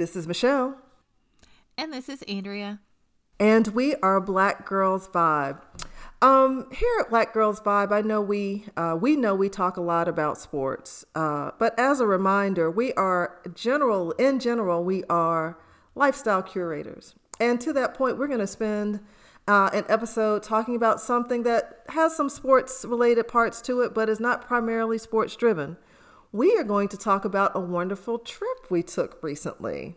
This is Michelle. And this is Andrea. And we are Black Girls Vibe. Um, here at Black Girls Vibe, I know we uh, we know we talk a lot about sports, uh, but as a reminder, we are general in general we are lifestyle curators, and to that point, we're going to spend uh, an episode talking about something that has some sports related parts to it, but is not primarily sports driven. We are going to talk about a wonderful trip we took recently.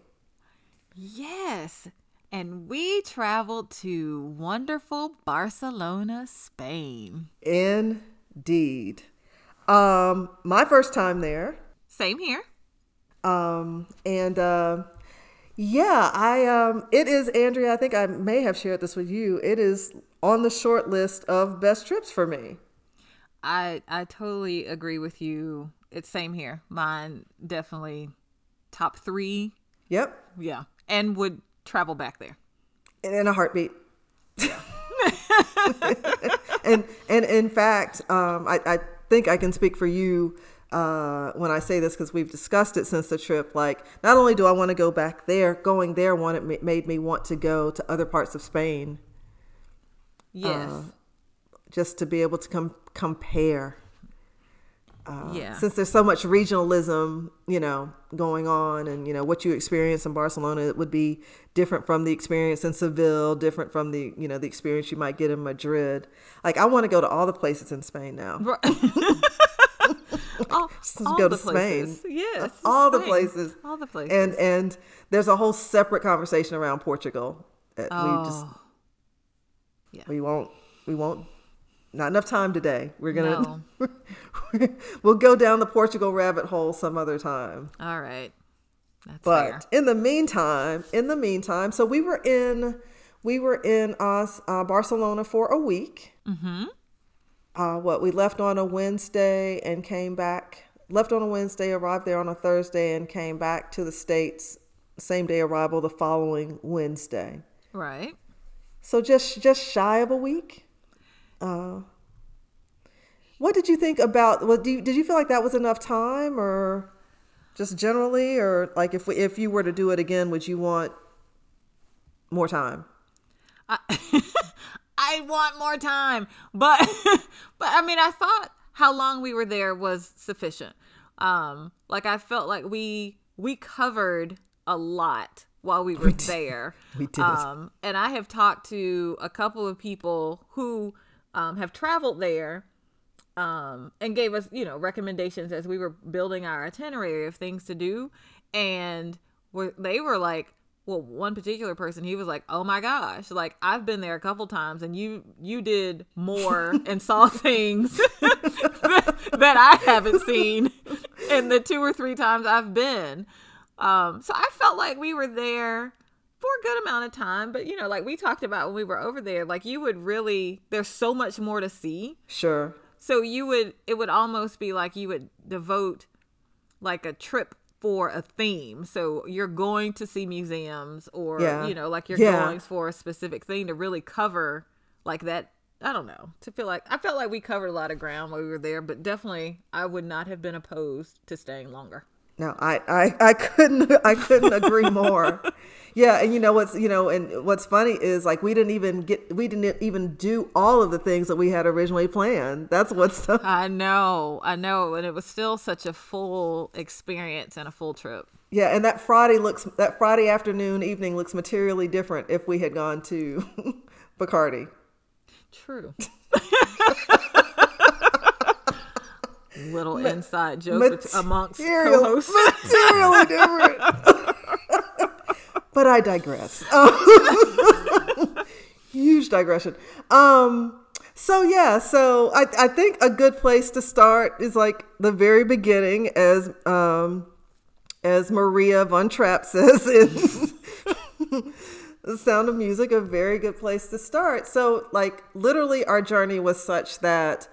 Yes, and we traveled to wonderful Barcelona, Spain. Indeed. Um, my first time there. Same here. Um, and uh, yeah, I um, it is Andrea. I think I may have shared this with you. It is on the short list of best trips for me. I I totally agree with you. It's same here. Mine definitely top three. Yep. Yeah, and would travel back there in a heartbeat. and and in fact, um, I, I think I can speak for you uh, when I say this because we've discussed it since the trip. Like, not only do I want to go back there, going there wanted made me want to go to other parts of Spain. Yes. Uh, just to be able to com- compare uh, yeah. Since there's so much regionalism, you know, going on, and you know what you experience in Barcelona, it would be different from the experience in Seville, different from the you know the experience you might get in Madrid. Like I want to go to all the places in Spain now. all, all go to Spain. Yes, all Spain. the places. All the places. And and there's a whole separate conversation around Portugal. That oh. We just yeah. we won't we won't not enough time today. We're gonna no. we'll go down the Portugal rabbit hole some other time. All right. That's but fair. in the meantime, in the meantime, so we were in we were in uh, uh Barcelona for a week. Mm-hmm. Uh, what we left on a Wednesday and came back. Left on a Wednesday, arrived there on a Thursday, and came back to the states same day arrival the following Wednesday. Right. So just just shy of a week. Uh, what did you think about? Well, do you, did you feel like that was enough time, or just generally, or like if we, if you were to do it again, would you want more time? I, I want more time, but but I mean, I thought how long we were there was sufficient. Um, like I felt like we we covered a lot while we were we there. We did. Um, and I have talked to a couple of people who um, have traveled there um, and gave us, you know, recommendations as we were building our itinerary of things to do. And they were like, well, one particular person, he was like, "Oh my gosh, like I've been there a couple times, and you you did more and saw things that, that I haven't seen in the two or three times I've been." Um, so I felt like we were there for a good amount of time. But you know, like we talked about when we were over there, like you would really there's so much more to see. Sure. So you would it would almost be like you would devote like a trip for a theme. So you're going to see museums or yeah. you know, like you're yeah. going for a specific thing to really cover like that I don't know. To feel like I felt like we covered a lot of ground while we were there, but definitely I would not have been opposed to staying longer. No, I, I, I couldn't I couldn't agree more. Yeah, and you know what's you know, and what's funny is like we didn't even get we didn't even do all of the things that we had originally planned. That's what's so I know, I know, and it was still such a full experience and a full trip. Yeah, and that Friday looks that Friday afternoon evening looks materially different if we had gone to Bacardi. True. Little inside joke amongst co-hosts. Materially different. but I digress. huge digression. Um, so yeah, so I, I think a good place to start is like the very beginning, as um, as Maria von Trapp says in The Sound of Music, a very good place to start. So like literally, our journey was such that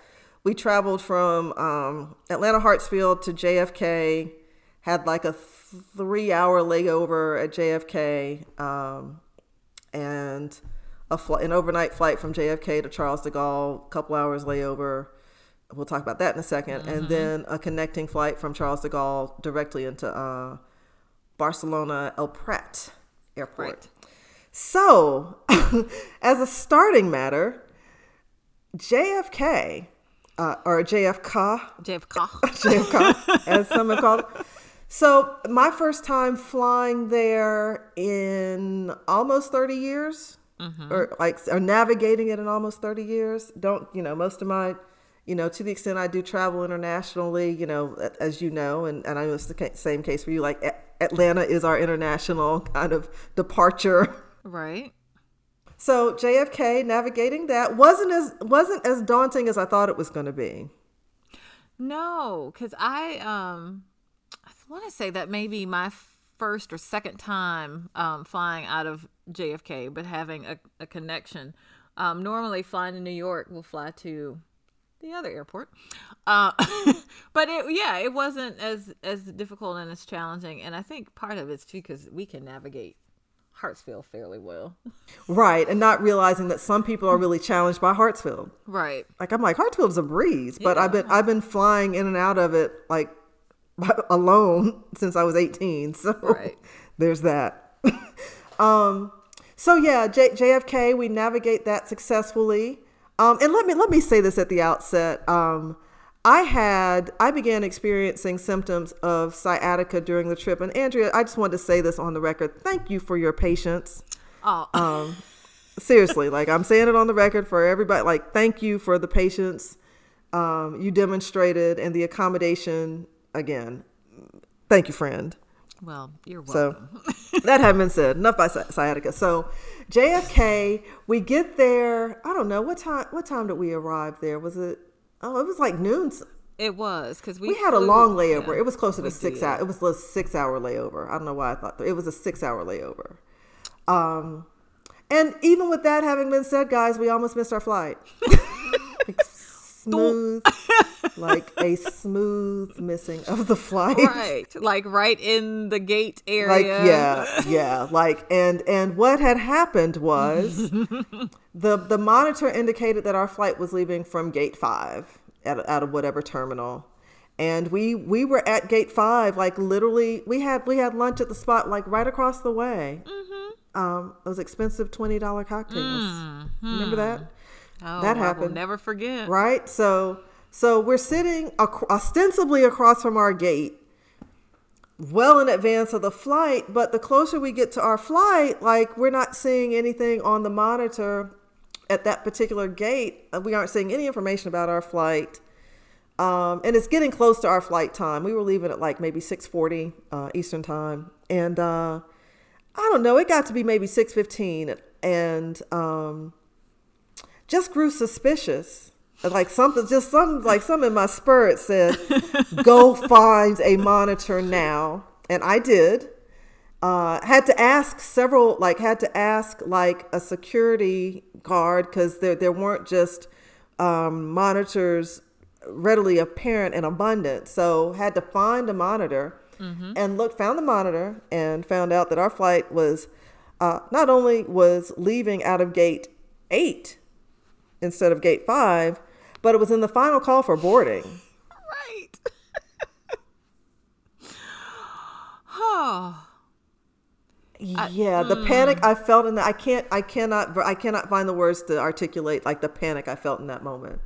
we traveled from um, Atlanta Hartsfield to JFK, had like a three hour layover at JFK, um, and a fl- an overnight flight from JFK to Charles de Gaulle, a couple hours layover. We'll talk about that in a 2nd mm-hmm. and then a connecting flight from Charles de Gaulle directly into uh, Barcelona El Prat Airport. Right. So, as a starting matter, JFK, uh, or JFK, JFK. JFK, as some have called it. So, my first time flying there in almost 30 years, or like, or navigating it in almost 30 years. Don't, you know, most of my, you know, to the extent I do travel internationally, you know, as you know, and, and I know it's the same case for you, like Atlanta is our international kind of departure. right. So JFK navigating that wasn't as wasn't as daunting as I thought it was going to be. No, because I um I want to say that maybe my first or second time um, flying out of JFK, but having a, a connection. Um, normally, flying to New York, we'll fly to the other airport. Uh, but it, yeah, it wasn't as as difficult and as challenging. And I think part of it's too because we can navigate Hartsfield fairly well. Right, and not realizing that some people are really challenged by Hartsfield. Right. Like I'm like Hartsfield's a breeze, but I've been I've been flying in and out of it like alone since I was 18. So Right. there's that. um so yeah, J- JFK we navigate that successfully. Um and let me let me say this at the outset. Um I had I began experiencing symptoms of sciatica during the trip. And Andrea, I just wanted to say this on the record. Thank you for your patience. Oh, seriously like i'm saying it on the record for everybody like thank you for the patience. Um, you demonstrated and the accommodation again. Thank you friend. Well, you're so welcome. that having been said enough by sci- sciatica. So jfk we get there i don't know what time what time did we arrive there? Was it oh it was like noon It was because we we had a long layover. Yeah, it was closer to six did. hours it was a six hour layover. I don't know why i thought that. it was a six hour layover. Um and even with that having been said guys we almost missed our flight smooth. like a smooth missing of the flight. Right like right in the gate area. like yeah yeah like and and what had happened was the the monitor indicated that our flight was leaving from gate five at, out of whatever terminal. And we we were at gate five like literally we had we had lunch at the spot like right across the way. Um those expensive $20 cocktails. Remember that oh, that I will happened. never forget. Right? So so we're sitting ac- ostensibly across from our gate well in advance of the flight but the closer we get to our flight like we're not seeing anything on the monitor at that particular gate. Uh, we aren't seeing any information about our flight. Um, and it's getting close to our flight time. We were leaving at like maybe 6.40 uh, eastern time. And uh, i don't know it got to be maybe 6.15 and um, just grew suspicious. Like something, just some, like some in my spirit said, "Go find a monitor now," and I did. Uh, had to ask several, like had to ask like a security guard because there there weren't just um, monitors readily apparent and abundant. So had to find a monitor and look, found the monitor and found out that our flight was uh, not only was leaving out of gate eight instead of gate five, but it was in the final call for boarding. right oh yeah, the hmm. panic I felt in that I can't I cannot I cannot find the words to articulate like the panic I felt in that moment.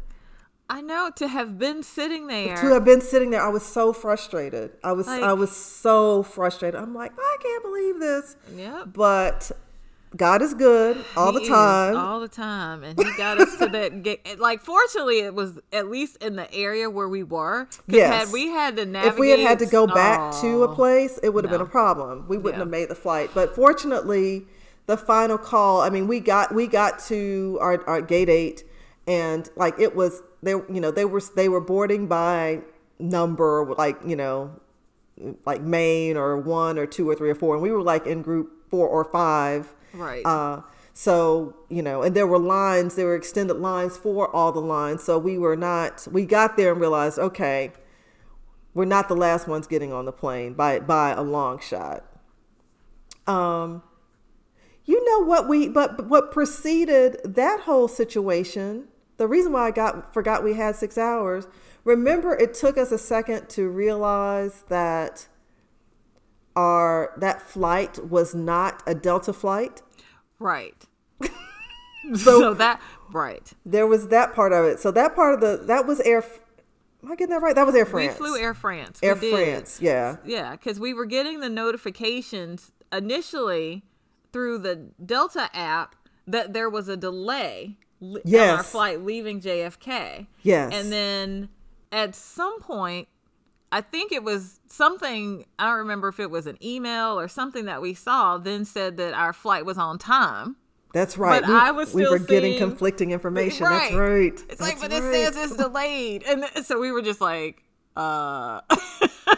i know to have been sitting there To have been sitting there, I was so frustrated. I was I was so frustrated. I'm like, I can't believe this. Yep. But God is good all the He is time. all the time, and he got us to that gate. Like, fortunately, it was at least in the area where we were. Yes. had we had to navigate, if we had had to go back to a Oh. place, it would have been a problem. We wouldn't Yeah. have made the flight. But fortunately, the final call. I mean, we got we got to our, our gate eight, and like it was they you know they were they were boarding by number like you know like main or one or two or three or four, and we were like in group four or five. Right. Uh, so you know, and there were lines, there were extended lines for all the lines. So we were not. We got there and realized, okay, we're not the last ones getting on the plane by by a long shot. Um, you know what we but what preceded that whole situation. The reason why I got forgot we had six hours. Remember, it took us a second to realize that our that flight was not a Delta flight. Right. so, that right. There was that part of it. So that part of the that was Air. Am I getting that right? That was Air France. We flew Air France. Air We did. France. Yeah. Yeah, because we were getting the notifications initially through the Delta app that there was a delay li- on our flight leaving JFK. Yes. And then at some point, I think it was something, I don't remember if it was an email or something that we saw, then said that our flight was on time. That's right. But we, I was we were getting conflicting information. That's right. It's like, That's but it says it's delayed. And th- so we were just like, uh,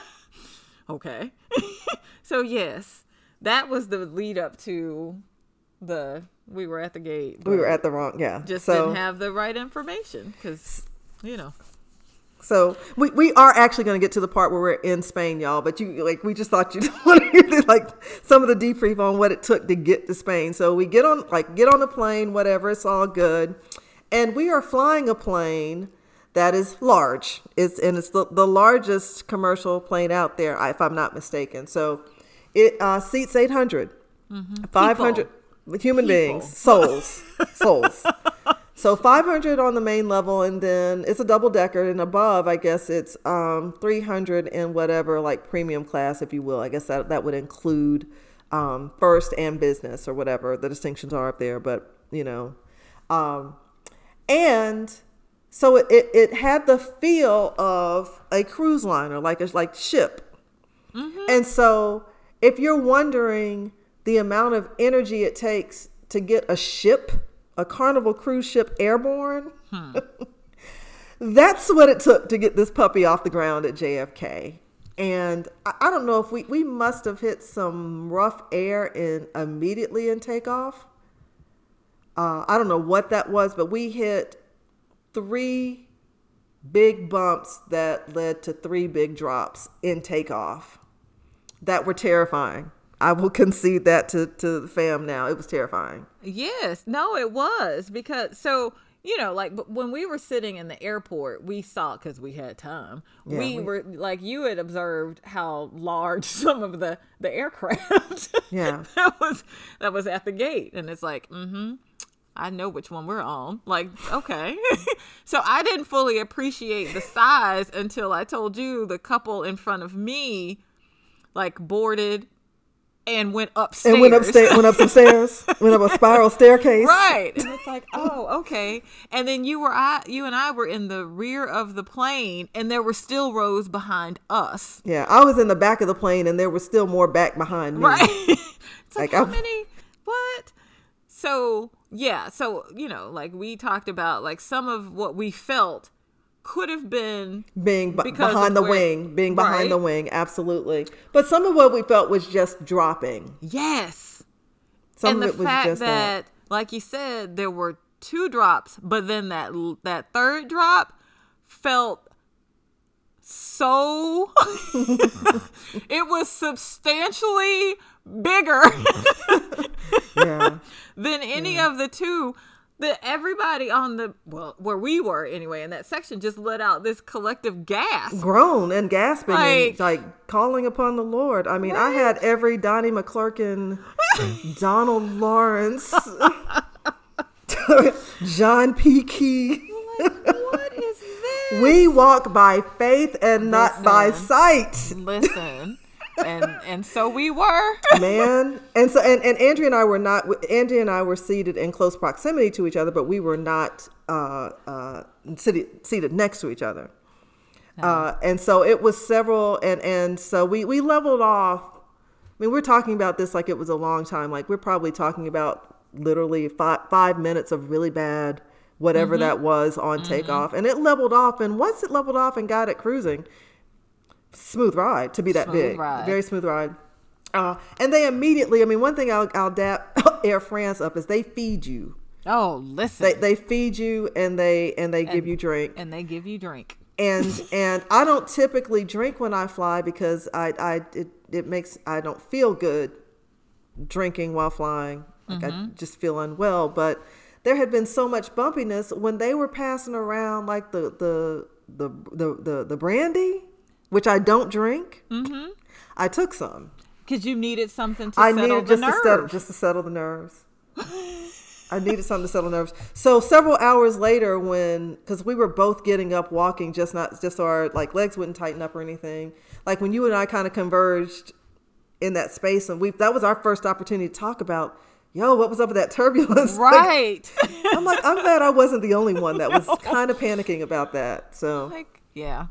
okay. so, yes, that was the lead up to the, we were at the gate. we were at the wrong. Yeah. just so, didn't have the right information because, you know. So we, we are actually going to get to the part where we're in Spain, y'all. But you like we just thought you'd want to hear like some of the debrief on what it took to get to Spain. So we get on like get on the plane, whatever. It's all good, and we are flying a plane that is large. It's and it's the, the largest commercial plane out there, if I'm not mistaken. So it uh, seats 800, 500 human beings, souls, souls. So 500 on the main level, and then it's a double decker, and above, I guess it's um 300 in whatever like premium class, if you will. I guess that that would include um first and business or whatever the distinctions are up there. But you know, um, and so it it, it had the feel of a cruise liner, like a like ship. And so if you're wondering the amount of energy it takes to get a ship, a Carnival cruise ship airborne, that's what it took to get this puppy off the ground at JFK. And I, I don't know if we, we must have hit some rough air in immediately in takeoff. Uh, I don't know what that was, but we hit three big bumps that led to three big drops in takeoff that were terrifying. I will concede that to, to the fam now. It was terrifying. Yes, no, it was because so you know, like when we were sitting in the airport, we saw because we had time. Yeah, we, we- were like you had observed how large some of the the aircraft. Yeah. that was that was at the gate, and it's like, mm-hmm. I know which one we're on. Like, okay. so I didn't fully appreciate the size until I told you the couple in front of me, like boarded and went upstairs. And went upstairs, went up some stairs, went up a spiral staircase. right and it's like oh okay and then you were I, you and i were in the rear of the plane and there were still rows behind us Yeah, I was in the back of the plane, and there was still more back behind me. right it's like, Like, how I'm- many what so yeah so you know like we talked about like some of what we felt could have been Being b- behind the where- wing, being behind the wing, absolutely. But some of what we felt was just dropping. yes Some and of the it was fact just that, that. like you said there were two drops but then that that third drop felt so it was substantially bigger Yeah. than any of the two that everybody on the well where we were anyway in that section just let out this collective gasp groan and gasping Like- and like calling upon the Lord. I mean, I had every Donnie McClurkin, Donald Lawrence, John P. Kee. what is this We walk by faith and not by sight, listen and and so we were man. And so, and, and Andrea and I were not. Andrea and I were seated in close proximity to each other, but we were not uh, uh, seated seated next to each other. Uh, and so it was several, and and so we we leveled off. I mean, we're talking about this like it was a long time. Like we're probably talking about literally five five minutes of really bad whatever that was on takeoff, and it leveled off. And once it leveled off and got it cruising, smooth ride to be that Smooth big, ride. very smooth ride. Uh, and they immediately, I mean, one thing I'll, I'll dap Air France up is they feed you. oh listen They, they feed you and they and they give you drink and they give you drink and and I don't typically drink when I fly because I I it, it makes I don't feel good drinking while flying. Like I just feel unwell. But there had been so much bumpiness when they were passing around like the the the the the, the brandy, which I don't drink. Mm-hmm. I took some. Because you needed something to I settle needed the just nerve. to settle, just to settle the nerves. I needed something to settle nerves. So several hours later, when because we were both getting up, walking, just not just so our like legs wouldn't tighten up or anything. Like when you and I kind of converged in that space, and we that was our first opportunity to talk about, yo, what was up with that turbulence? Like, right. I'm like, I'm glad I wasn't the only one that was kind of panicking about that. So, like, yeah.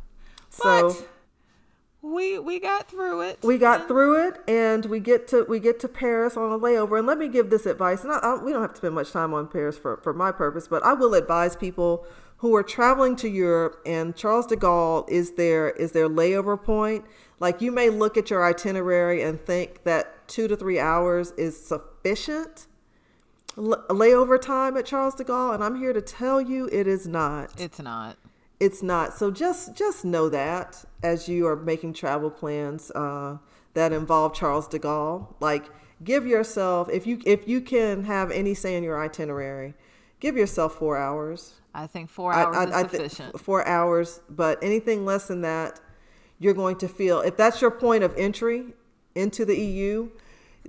so But we we got through it. we got through it, and we get to we get to Paris on a layover. And let me give this advice. And I, I, we don't have to spend much time on Paris for for my purpose, but I will advise people who are traveling to Europe, and Charles de Gaulle is their is their layover point. Like you may look at your itinerary and think that two to three hours is sufficient l- layover time at Charles de Gaulle, and I'm here to tell you it is not. It's not. It's not so just just know that as you are making travel plans uh, that involve charles de gaulle like give yourself if you if you can have any say in your itinerary give yourself four hours I think four hours is thi- sufficient. four hours but anything less than that you're going to feel if that's your point of entry into the eu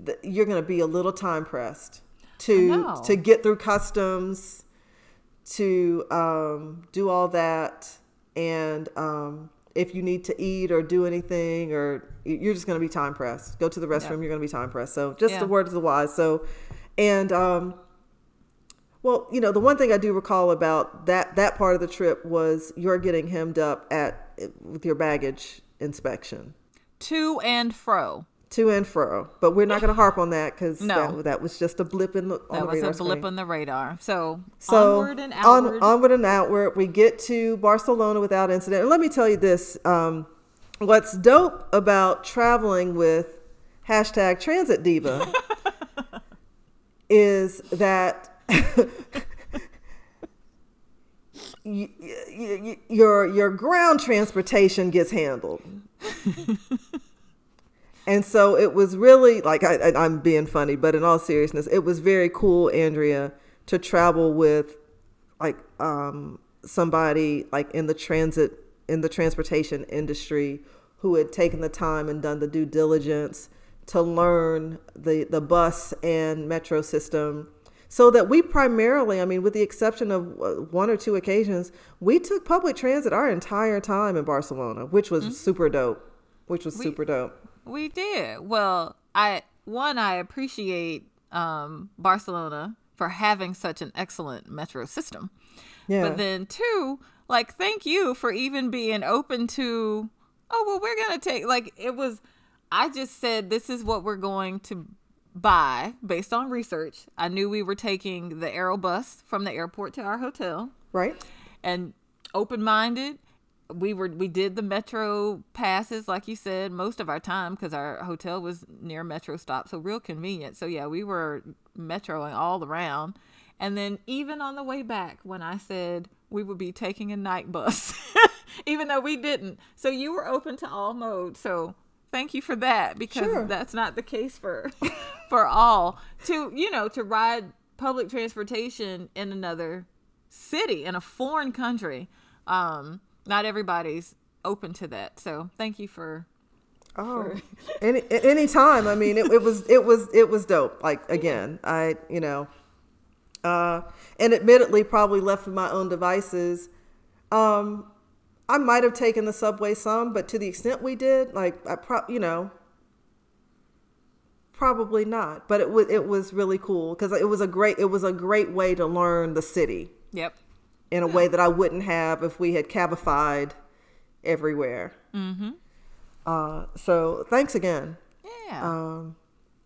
th- you're going to be a little time pressed to to get through customs to um, do all that. And um, if you need to eat or do anything or you're just going to be time pressed. Go to the restroom you're going to be time pressed. So just Yeah. the word of the wise. So and um, well, you know, the one thing I do recall about that that part of the trip was you're getting hemmed up at with your baggage inspection. To and fro. To and fro. But we're not going to harp on that because No. that, that was just a blip in the on That was radar a blip screen. on the radar. So, So onward and on- outward. onward and outward. We get to Barcelona without incident. And let me tell you this: um, what's dope about traveling with hashtag Transit Diva is that your your ground transportation gets handled. And so it was really like I, I'm being funny, but in all seriousness, it was very cool, Andrea, to travel with like um, somebody like in the transit in the transportation industry who had taken the time and done the due diligence to learn the the bus and metro system. So that we primarily i mean with the exception of uh, one or two occasions we took public transit our entire time in barcelona which was super dope which was super dope We did. Well, I one I appreciate um, Barcelona for having such an excellent metro system. yeah But then two, like thank you for even being open to oh well we're going to take like it was I just said this is what we're going to buy based on research. I knew we were taking the Aerobus from the airport to our hotel right and open minded. We were we did the metro passes like you said most of our time because our hotel was near metro stop, so real convenient. So yeah, we were metroing all around, and then even on the way back when I said we would be taking a night bus, even though we didn't. So you were open to all modes. So thank you for that because Sure. that's not the case for for all to you know to ride public transportation in another city in a foreign country um not everybody's open to that so thank you for Oh, any any time. I mean, it, it was it was it was dope. Like again, I you know, uh, and admittedly, probably left to my own devices. Um, I might have taken the subway some, but to the extent we did, like I pro you know, probably not. But it was it was really cool because it was a great it was a great way to learn the city yep in a way that I wouldn't have if we had cabified everywhere. Mm-hmm. Uh, so thanks again. yeah Um,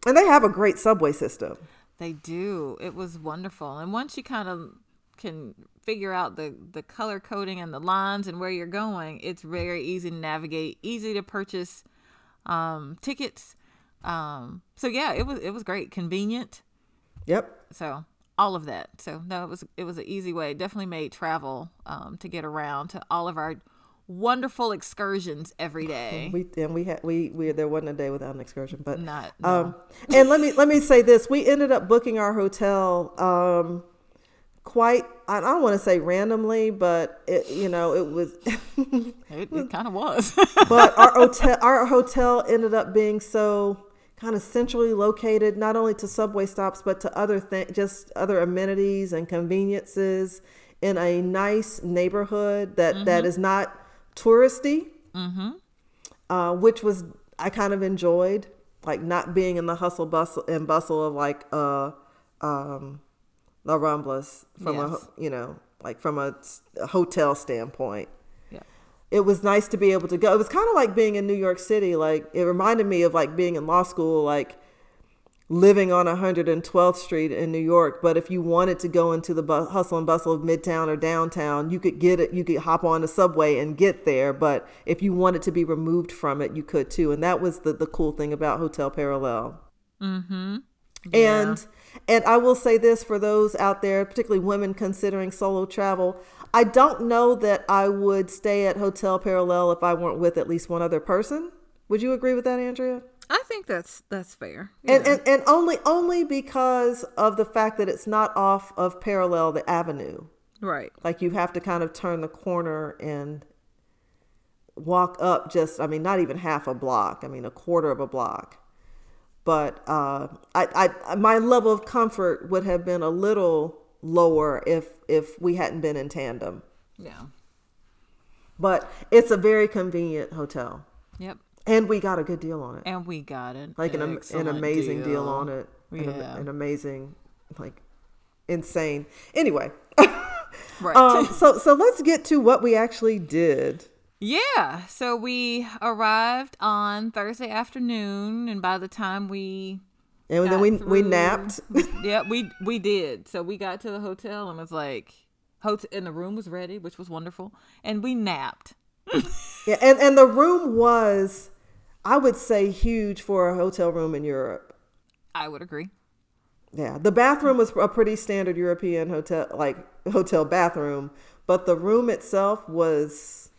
and they have a great subway system. they do it was wonderful and once you kind of can figure out the the color coding and the lines and where you're going it's very easy to navigate easy to purchase um tickets um so yeah it was it was great convenient Yep. so all of that so no it was it was an easy way It definitely made travel um, to get around to all of our wonderful excursions every day We and we had we we there wasn't a day without an excursion, but not um, and let me let me say this: we ended up booking our hotel um, quite. I don't want to say randomly, but it you know it was. it, it kind of was but our hotel our hotel ended up being so kind of centrally located, not only to subway stops but to other th- just other amenities and conveniences in a nice neighborhood that, that is not touristy, uh, which was I kind of enjoyed, like not being in the hustle bustle and bustle of like uh, um, La Ramblas from a you know like from a hotel standpoint. It was nice to be able to go. It was kind of like being in New York City. Like it reminded me of like being in law school, like living on 112th Street in New York. But if you wanted to go into the bu- hustle and bustle of Midtown or downtown, you could get it. You could hop on the subway and get there. But if you wanted to be removed from it, you could too. And that was the the cool thing about Hotel Parallel. Mm-hmm. And and I will say this for those out there, particularly women considering solo travel, I don't know that I would stay at Hotel Parallel if I weren't with at least one other person. Would you agree with that, Andrea? I think that's that's fair. And, and and only only because of the fact that it's not off of Parallel the Avenue. right. Like you have to kind of turn the corner and walk up just I mean not even half a block. I mean a quarter of a block. But uh, I, I my level of comfort would have been a little lower if if we hadn't been in tandem. Yeah. But it's a very convenient hotel, Yep. and we got a good deal on it. And we got it. Like an an amazing deal. on it. An, Yeah. an amazing, like, insane. Anyway, Right. um, so so let's get to what we actually did. Yeah. So we arrived on Thursday afternoon, and by the time we And then we we napped. yeah, we we did. So we got to the hotel and was like, hotel, and the room was ready, which was wonderful, and we napped. Yeah, and and the room was, I would say, huge for a hotel room in Europe. I would agree. Yeah, the bathroom was a pretty standard European hotel like hotel bathroom, but the room itself was.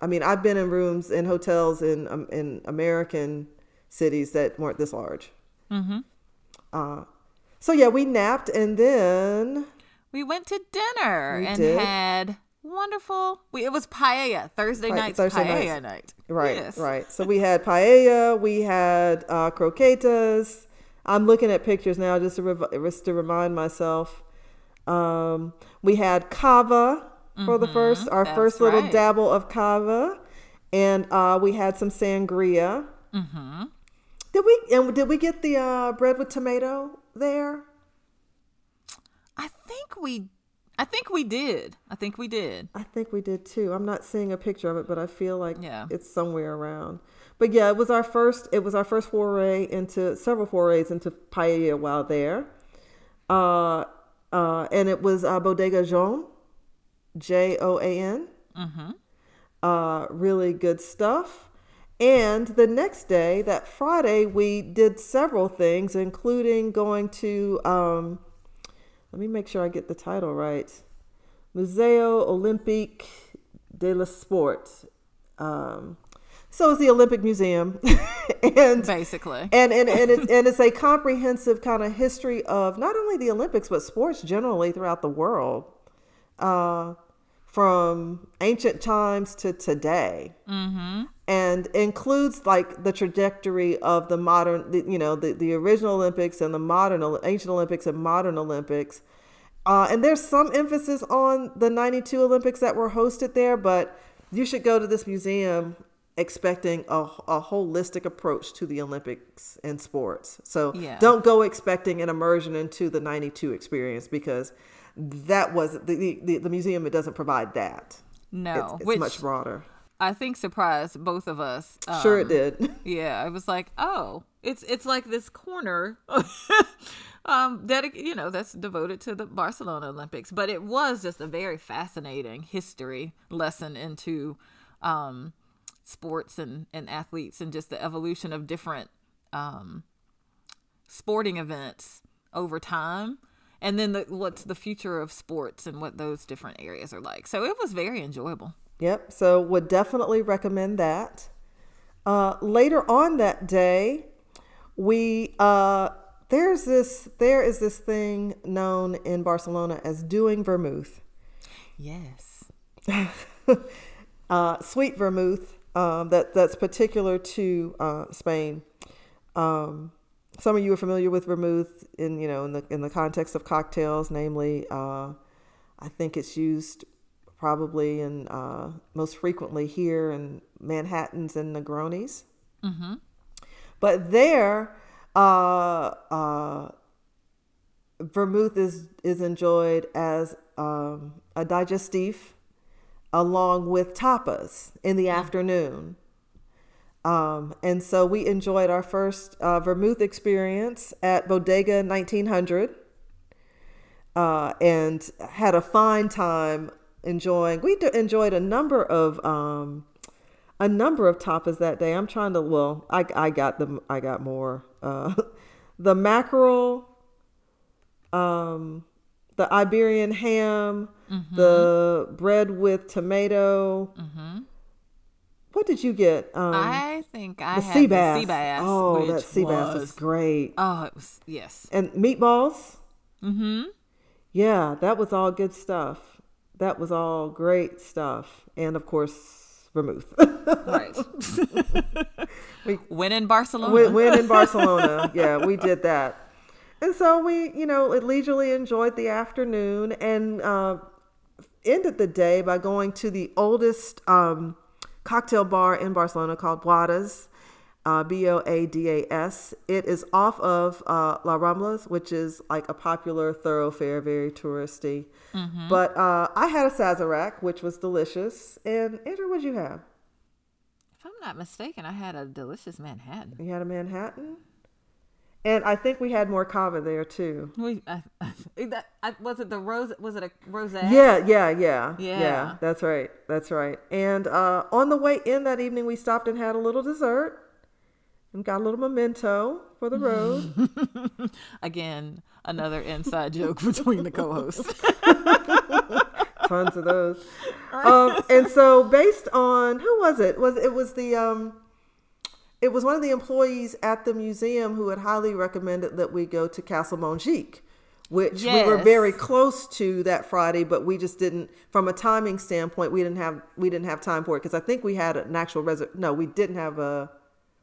I mean, I've been in rooms in hotels in um, in American cities that weren't this large. Mm-hmm. Uh, so yeah, we napped and then We went to dinner We and did. had wonderful. We, it was paella Thursday night's Thursday paella nights. night. Right, Yes. right. So we had paella, we had uh, croquetas. I'm looking at pictures now just to, rev- just to remind myself. Um, we had cava for the first, our that's first little right. dabble of cava, and uh, we had some sangria. Mm-hmm. Did we and did we get the uh, bread with tomato there? I think we, I think we did. I think we did. I think we did too. I'm not seeing a picture of it, but I feel like Yeah. it's somewhere around. But yeah, it was our first. It was our first foray into several forays into paella while there, uh, uh, and it was uh, Bodega Joan, J O A N. Mm-hmm. Uh, really good stuff. And the next day, that Friday, we did several things, including going to. Um, let me make sure I get the title right. Museo Olympique de la Sport. Um, so it's the Olympic Museum, and Basically. and and and it's and it's a comprehensive kind of history of not only the Olympics but sports generally throughout the world, uh, from ancient times to today, mm-hmm. and includes like the trajectory of the modern, the, you know, the the original Olympics and the modern ancient Olympics and modern Olympics. Uh, and there's some emphasis on the 92 Olympics that were hosted there, but you should go to this museum expecting a, a holistic approach to the Olympics and sports. So Yeah. don't go expecting an immersion into the 92 experience because that was the, the, the museum, it doesn't provide that. No, It's, it's much broader. I think surprised both of us. Um, Sure, it did. Yeah, I was like, oh, it's it's like this corner, um, dedic- you know, that's devoted to the Barcelona Olympics. But it was just a very fascinating history lesson into um, sports and and athletes and just the evolution of different um, sporting events over time. And then the, what's the future of sports and what those different areas are like. So it was very enjoyable. Yep. So would definitely recommend that. Uh, later on that day, we uh, there's this there is this thing known in Barcelona as doing vermouth, Yes. uh, sweet vermouth um, that that's particular to uh, Spain. Um, some of you are familiar with vermouth in you know in the in the context of cocktails, namely, uh, I think it's used probably and uh, most frequently here in Manhattan's and Negronis. Mm-hmm. But there, uh, uh, vermouth is is enjoyed as um, a digestif along with tapas in the afternoon. Um, and so we enjoyed our first uh, vermouth experience at Bodega 1900 uh, and had a fine time enjoying. We d- enjoyed a number of um, a number of tapas that day. I'm trying to. Well, I I got them. I got more. Uh, the mackerel, um, the Iberian ham, mm-hmm. the bread with tomato. Mm-hmm. What did you get? Um, I think I the had sea bass. The sea bass. Oh, that sea was, bass was great. Oh, it was yes. And meatballs. Mm-hmm. Yeah, that was all good stuff. That was all great stuff, and of course, vermouth. right. we, win in Barcelona. Win, win in Barcelona. yeah, we did that. And so we, you know, leisurely enjoyed the afternoon and uh, ended the day by going to the oldest um, cocktail bar in Barcelona called Boadas, uh, B O A D A S. It is off of uh, La Ramblas, which is like a popular thoroughfare, very touristy. Mm-hmm. But uh, I had a Sazerac, which was delicious. And Andrea, what'd you have? If I'm not mistaken, I had a delicious Manhattan. You had a Manhattan? And I think we had more cava there too. We uh, that, was it the rose? Was it a rose? Yeah, yeah, yeah, yeah, yeah. That's right. That's right. And uh, on the way in that evening, we stopped and had a little dessert and got a little memento for the road. Again, another inside joke between the co-hosts. Tons of those. Um, and so, based on who was it? Was it was the um, it was one of the employees at the museum who had highly recommended that we go to Castle Montjuic, which yes. we were very close to that Friday, but we just didn't, from a timing standpoint, we didn't have we didn't have time for it because I think we had an actual res. No, we didn't have a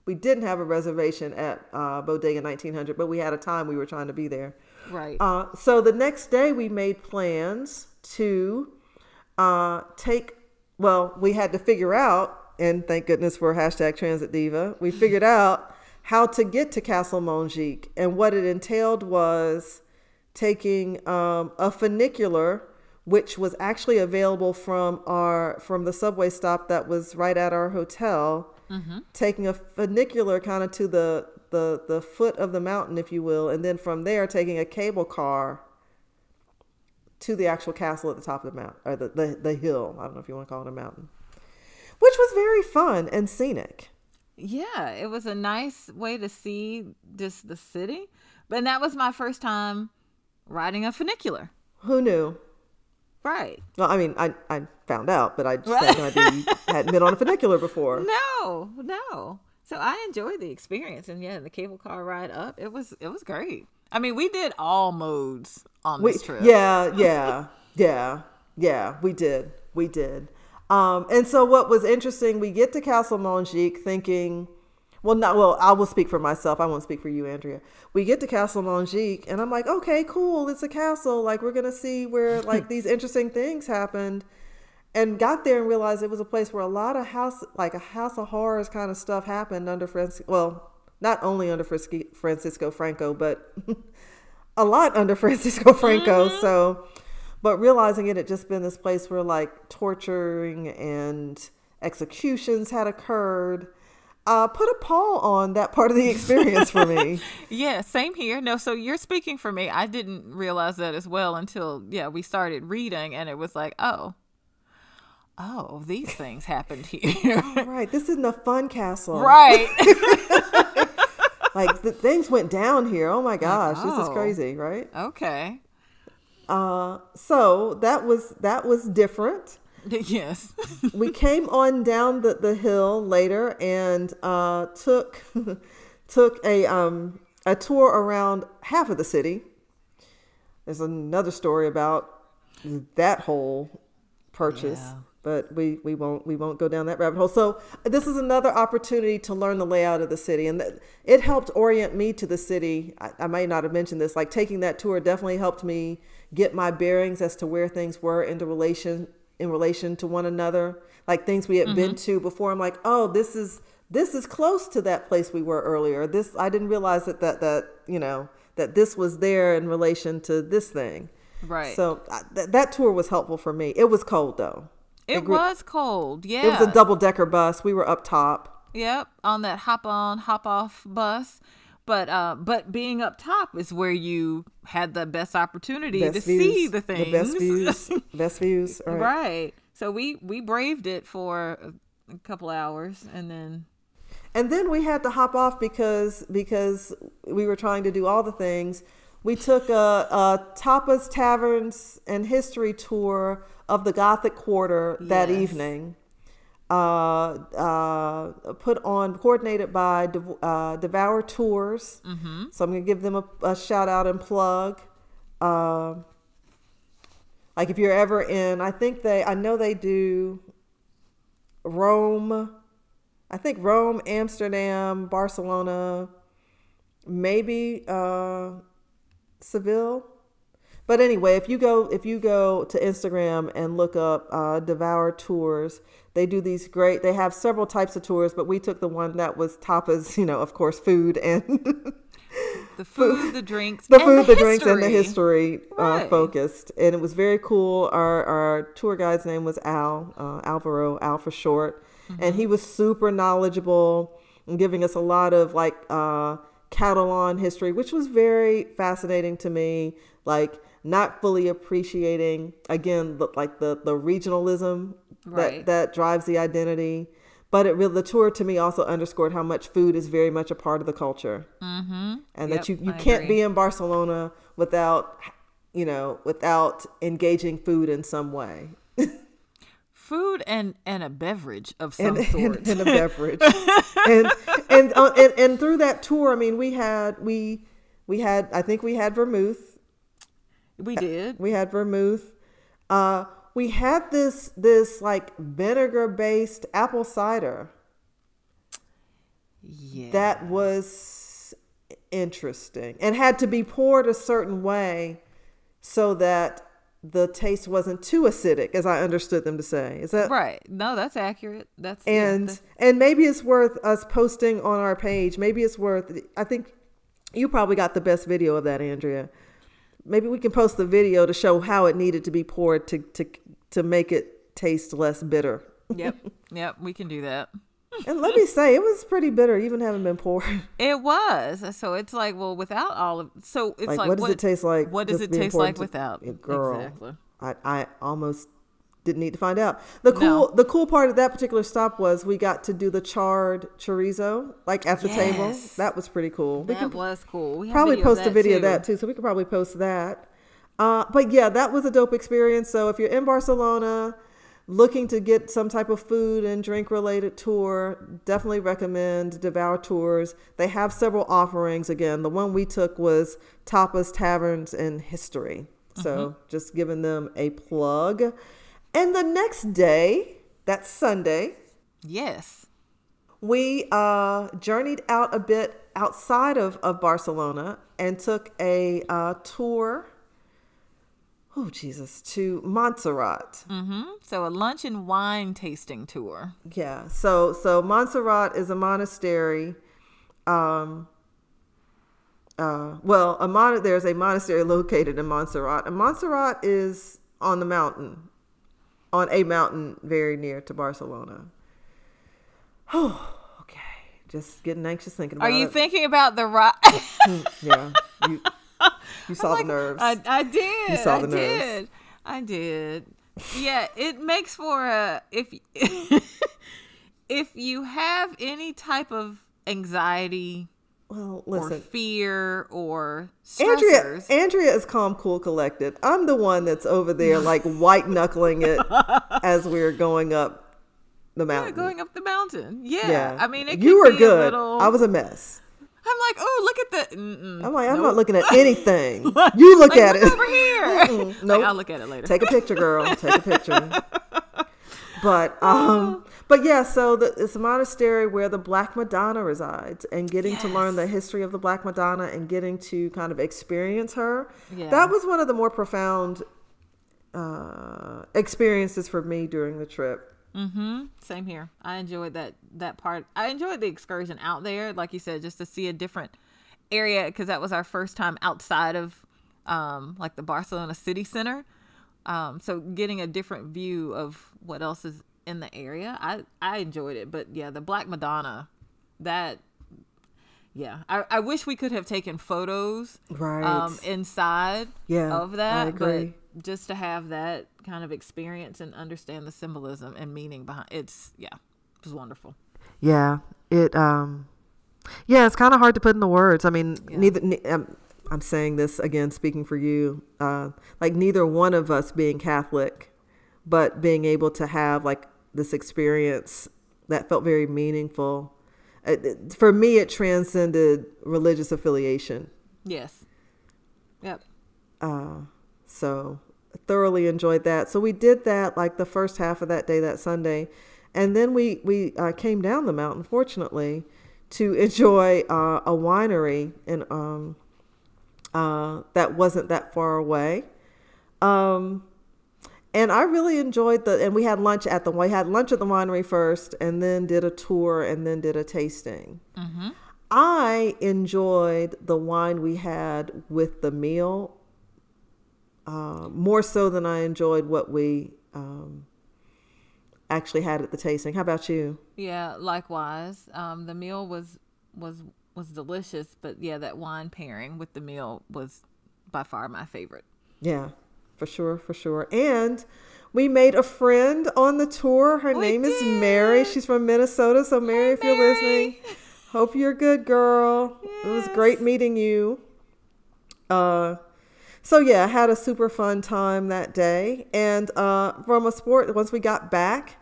we didn't have a reservation at uh, Bodega 1900, but we had a time we were trying to be there. Right. Uh, so the next day we made plans to uh, take. Well, we had to figure out and thank goodness for hashtag Transit Diva, we figured out how to get to Castle Montjuic. And what it entailed was taking um, a funicular, which was actually available from our from the subway stop that was right at our hotel. Mm-hmm. Taking a funicular kind of to the, the the foot of the mountain, if you will, and then from there taking a cable car to the actual castle at the top of the mountain or the, the, the hill. I don't know if you want to call it a mountain which was very fun and scenic. Yeah, it was a nice way to see just the city. But that was my first time riding a funicular. Who knew? Right. Well, I mean, I, I found out, but I just right. had no idea hadn't been on a funicular before. No, no. So I enjoyed the experience, and yeah, the cable car ride up, it was it was great. I mean, we did all modes on we, this trip. Yeah, yeah, yeah, yeah. We did, we did. Um, and so what was interesting, we get to Castle Montjuic thinking, well, not well. I will speak for myself. I won't speak for you, Andrea. We get to Castle Montjuic, and I'm like, okay, cool. It's a castle. Like we're gonna see where like these interesting things happened. And got there and realized it was a place where a lot of house, like a house of horrors kind of stuff happened under Francisco. Well, not only under Francisco Franco, but a lot under Francisco Franco. Mm-hmm. So but realizing it had just been this place where like torturing and executions had occurred uh, put a pall on that part of the experience for me. yeah, same here. No, so you're speaking for me. I didn't realize that as well until yeah we started reading, and it was like, oh, oh, these things happened here. right, this isn't a fun castle. Right. like the things went down here. Oh my gosh, oh, this is crazy, right? Okay. Uh, so that was that was different. Yes. we came on down the, the hill later and uh, took took a um, a tour around half of the city. There's another story about that whole purchase. Yeah. But we we won't we won't go down that rabbit hole. So this is another opportunity to learn the layout of the city, and th- it helped orient me to the city. I, I might not have mentioned this. Like taking that tour definitely helped me get my bearings as to where things were into relation in relation to one another. Like things we had Mm-hmm. been to before. I'm like, oh, this is this is close to that place we were earlier. This I didn't realize that that that you know that this was there in relation to this thing. Right. So I, th- that tour was helpful for me. It was cold though. It agree- was cold. Yeah. It was a double decker bus. We were up top. Yep, on that hop on, hop off bus. But uh, but being up top is where you had the best opportunity to see the things. The best views. best views. Right. right. So we we braved it for a, a couple hours, and then And then we had to hop off because because we were trying to do all the things. We took a, a Tapas Taverns and History tour of the Gothic Quarter that Yes. evening. Uh, uh, put on, coordinated by Dev- uh, Devour Tours. Mm-hmm. So I'm going to give them a, a shout out and plug. Uh, like if you're ever in, I think they, I know they do Rome. I think Rome, Amsterdam, Barcelona, maybe uh, Seville. But anyway, if you go if you go to Instagram and look up uh, Devour Tours, they do these great. They have several types of tours, but we took the one that was tapas. You know, of course, food and the food, the drinks, the and food, the, drinks, and the history uh, focused, and it was very cool. Our our tour guide's name was Al uh, Alvaro, Al for short, and Mm-hmm. he was super knowledgeable and giving us a lot of like uh, Catalan history, which was very fascinating to me. Like not fully appreciating again, the, like the the regionalism Right. that that drives the identity. But it really, the tour to me also underscored how much food is very much a part of the culture and that you, you I can't agree. be in Barcelona without you know without engaging food in some way food and and a beverage of some and, sort. and, and a beverage and and, uh, and and through that tour I mean we had we we had I think we had vermouth we did. we had vermouth uh we had this this like vinegar based apple cider Yeah. that was interesting and had to be poured a certain way so that the taste wasn't too acidic as i understood them to say is that right. No, that's accurate. That's and the- and maybe it's worth us posting on our page maybe it's worth i think you probably got the best video of that andrea maybe we can post the video to show how it needed to be poured to to to make it taste less bitter yep, yep, we can do that. and let me say it was pretty bitter even having been poured It was. So it's like, well, without all of so it's like, like, what does it taste like What does it taste like into- without? Girl Exactly. I, I almost didn't need to find out. The cool No. the cool part of that particular stop was we got to do the charred chorizo like at the table. That was pretty cool. we That was cool. We probably post a that, video of that too, so we could probably post that. Uh, but yeah, that was a dope experience. So if you're in Barcelona looking to get some type of food and drink related tour, definitely recommend Devour Tours. They have several offerings. Again, the one we took was Tapas Taverns and History. So just giving them a plug. And the next day, that's Sunday, Yes. we uh, journeyed out a bit outside of, of Barcelona and took a uh, tour. Oh Jesus, to Montserrat. Mm-hmm. So a lunch and wine tasting tour. Yeah. So so Montserrat is a monastery. Um. Uh. Well, a mon- there's a monastery located in Montserrat, and Montserrat is on the mountain, on a mountain very near to Barcelona. Oh, okay. Just getting anxious thinking about Are you it. thinking about the rock? yeah. You, you saw the nerves. I, I did. You saw the I nerves. did. I did. Yeah, it makes for a if if you have any type of anxiety well, or listen. fear or Andrea, stressors. Andrea is calm, cool, collected. I'm the one that's over there like white knuckling it as we're going up the Yeah, mountain. going up the mountain. Yeah. yeah, I mean, it you could were be good. A little, I was a mess. I'm like, oh, look at the. Mm-mm. I'm like, I'm Nope. not looking at anything. you look Like, at look it. over here. Mm-mm. Like, I'll look at it later. Take a picture, girl. Take a picture. but um, but yeah. So the, it's a monastery where the Black Madonna resides, and getting to learn the history of the Black Madonna and getting to kind of experience her. Yeah. That was one of the more profound uh, experiences for me during the trip. Mm-hmm. Same here. I enjoyed that that part. I enjoyed the excursion out there, like you said, just to see a different area because that was our first time outside of um, like the Barcelona city center. Um, so getting a different view of what else is in the area, I I enjoyed it. But yeah, the Black Madonna, that yeah, I, I wish we could have taken photos Right. um, inside Yeah, of that. I agree. But just to have that kind of experience and understand the symbolism and meaning behind it's yeah, it was wonderful. Yeah, it. Um, yeah, it's kind of hard to put in the words. I mean, neither. Ne- um, I'm saying this again, speaking for you. Uh, like neither one of us being Catholic, but being able to have like this experience that felt very meaningful. Uh, it- for me, it transcended religious affiliation. Yes. Yep. Uh, so thoroughly enjoyed that. So we did that like the first half of that day, that Sunday, and then we we uh, came down the mountain, fortunately, to enjoy uh, a winery and um, uh, that wasn't that far away. Um, and I really enjoyed the, and we had lunch at the, we had lunch at the winery first, and then did a tour, and then did a tasting. I enjoyed the wine we had with the meal uh, more so than I enjoyed what we um, actually had at the tasting. How about you? Yeah, likewise. Um, the meal was was was delicious, but yeah, that wine pairing with the meal was by far my favorite. Yeah, for sure, for sure. And we made a friend on the tour. Her We name is Mary. She's from Minnesota. So, Mary, if you're Mary. listening, hope you're a good, girl. It was great meeting you. Uh, so yeah, I had a super fun time that day. And uh, from a sport, once we got back,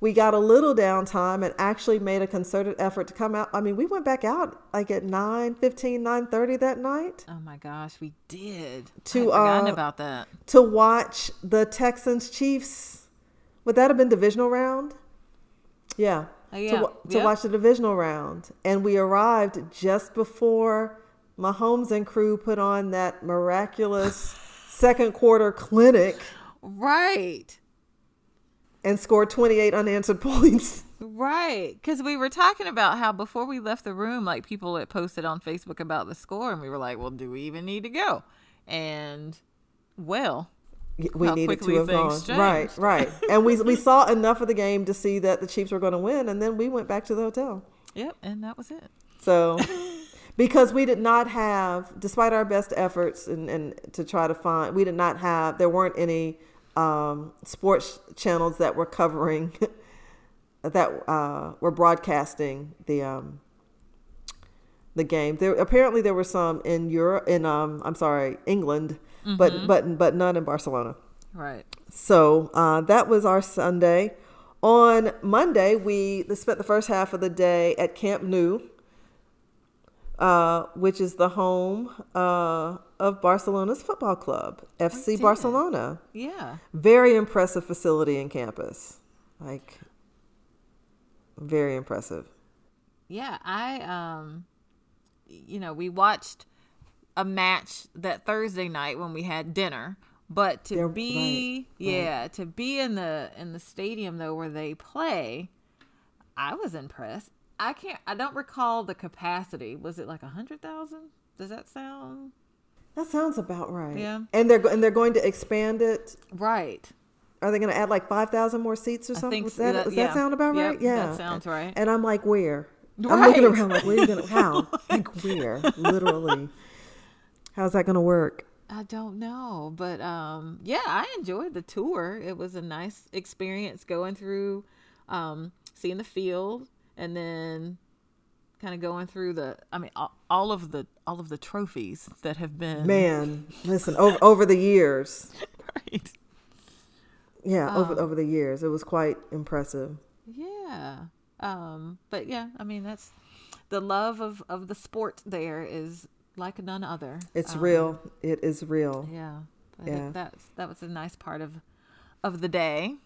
we got a little downtime and actually made a concerted effort to come out. I mean, we went back out like at 9, 15, 9 30 that night. Oh my gosh, we did. To, I'd uh, about that. to watch the Texans Chiefs. Would that have been divisional round? Yeah. Oh, yeah. To, to Yep. watch the divisional round. And we arrived just before Mahomes and crew put on that miraculous second quarter clinic Right. And scored 28 unanswered points. Right, because we were talking about how before we left the room, like people had posted on Facebook about the score, and we were like, "Well, do we even need to go?" And well, We needed to have gone. things Right, right. And we, we saw enough of the game to see that the Chiefs were going to win. And then we went back to the hotel. yep, and that was it. So, because we did not have, despite our best efforts and, and to try to find, we did not have, there weren't any um, sports channels that were covering, that uh, were broadcasting the um, the game. There apparently there were some in Europe, in um, I'm sorry, England, but but but none in Barcelona. Right. So uh, that was our Sunday. On Monday, we spent the first half of the day at Camp Nou, uh, which is the home uh, of Barcelona's football club, FC. Barcelona. Yeah. Very impressive facility and campus. Like, very impressive. Yeah, I um you know, we watched a match that Thursday night when we had dinner, but to They're- be right, right. yeah, to be in the in the stadium though where they play, I was impressed. I can't I don't recall the capacity. Was it like a 100,000? Does that sound That sounds about right. Yeah. And they're and they're going to expand it. right? Are they going to add like five thousand more seats or something? Does so. that, That- does yeah. that sound about Yep, right? Yeah, that sounds right. And I'm like, where? I'm looking around like, where are you gonna? How? like where? Literally. How's that gonna work? I don't know, but um, yeah, I enjoyed the tour. It was a nice experience going through, um, seeing the field, and then kind of going through the. I mean, all, all of the all of the trophies that have been Man, listen. Over over the years, right. yeah, Oh. over over the years, it was quite impressive. Yeah. Um, but yeah, I mean that's the love of of the sport. There is like none other. It's Um, real. It is real. Yeah. I Yeah. think that's that was a nice part of of the day.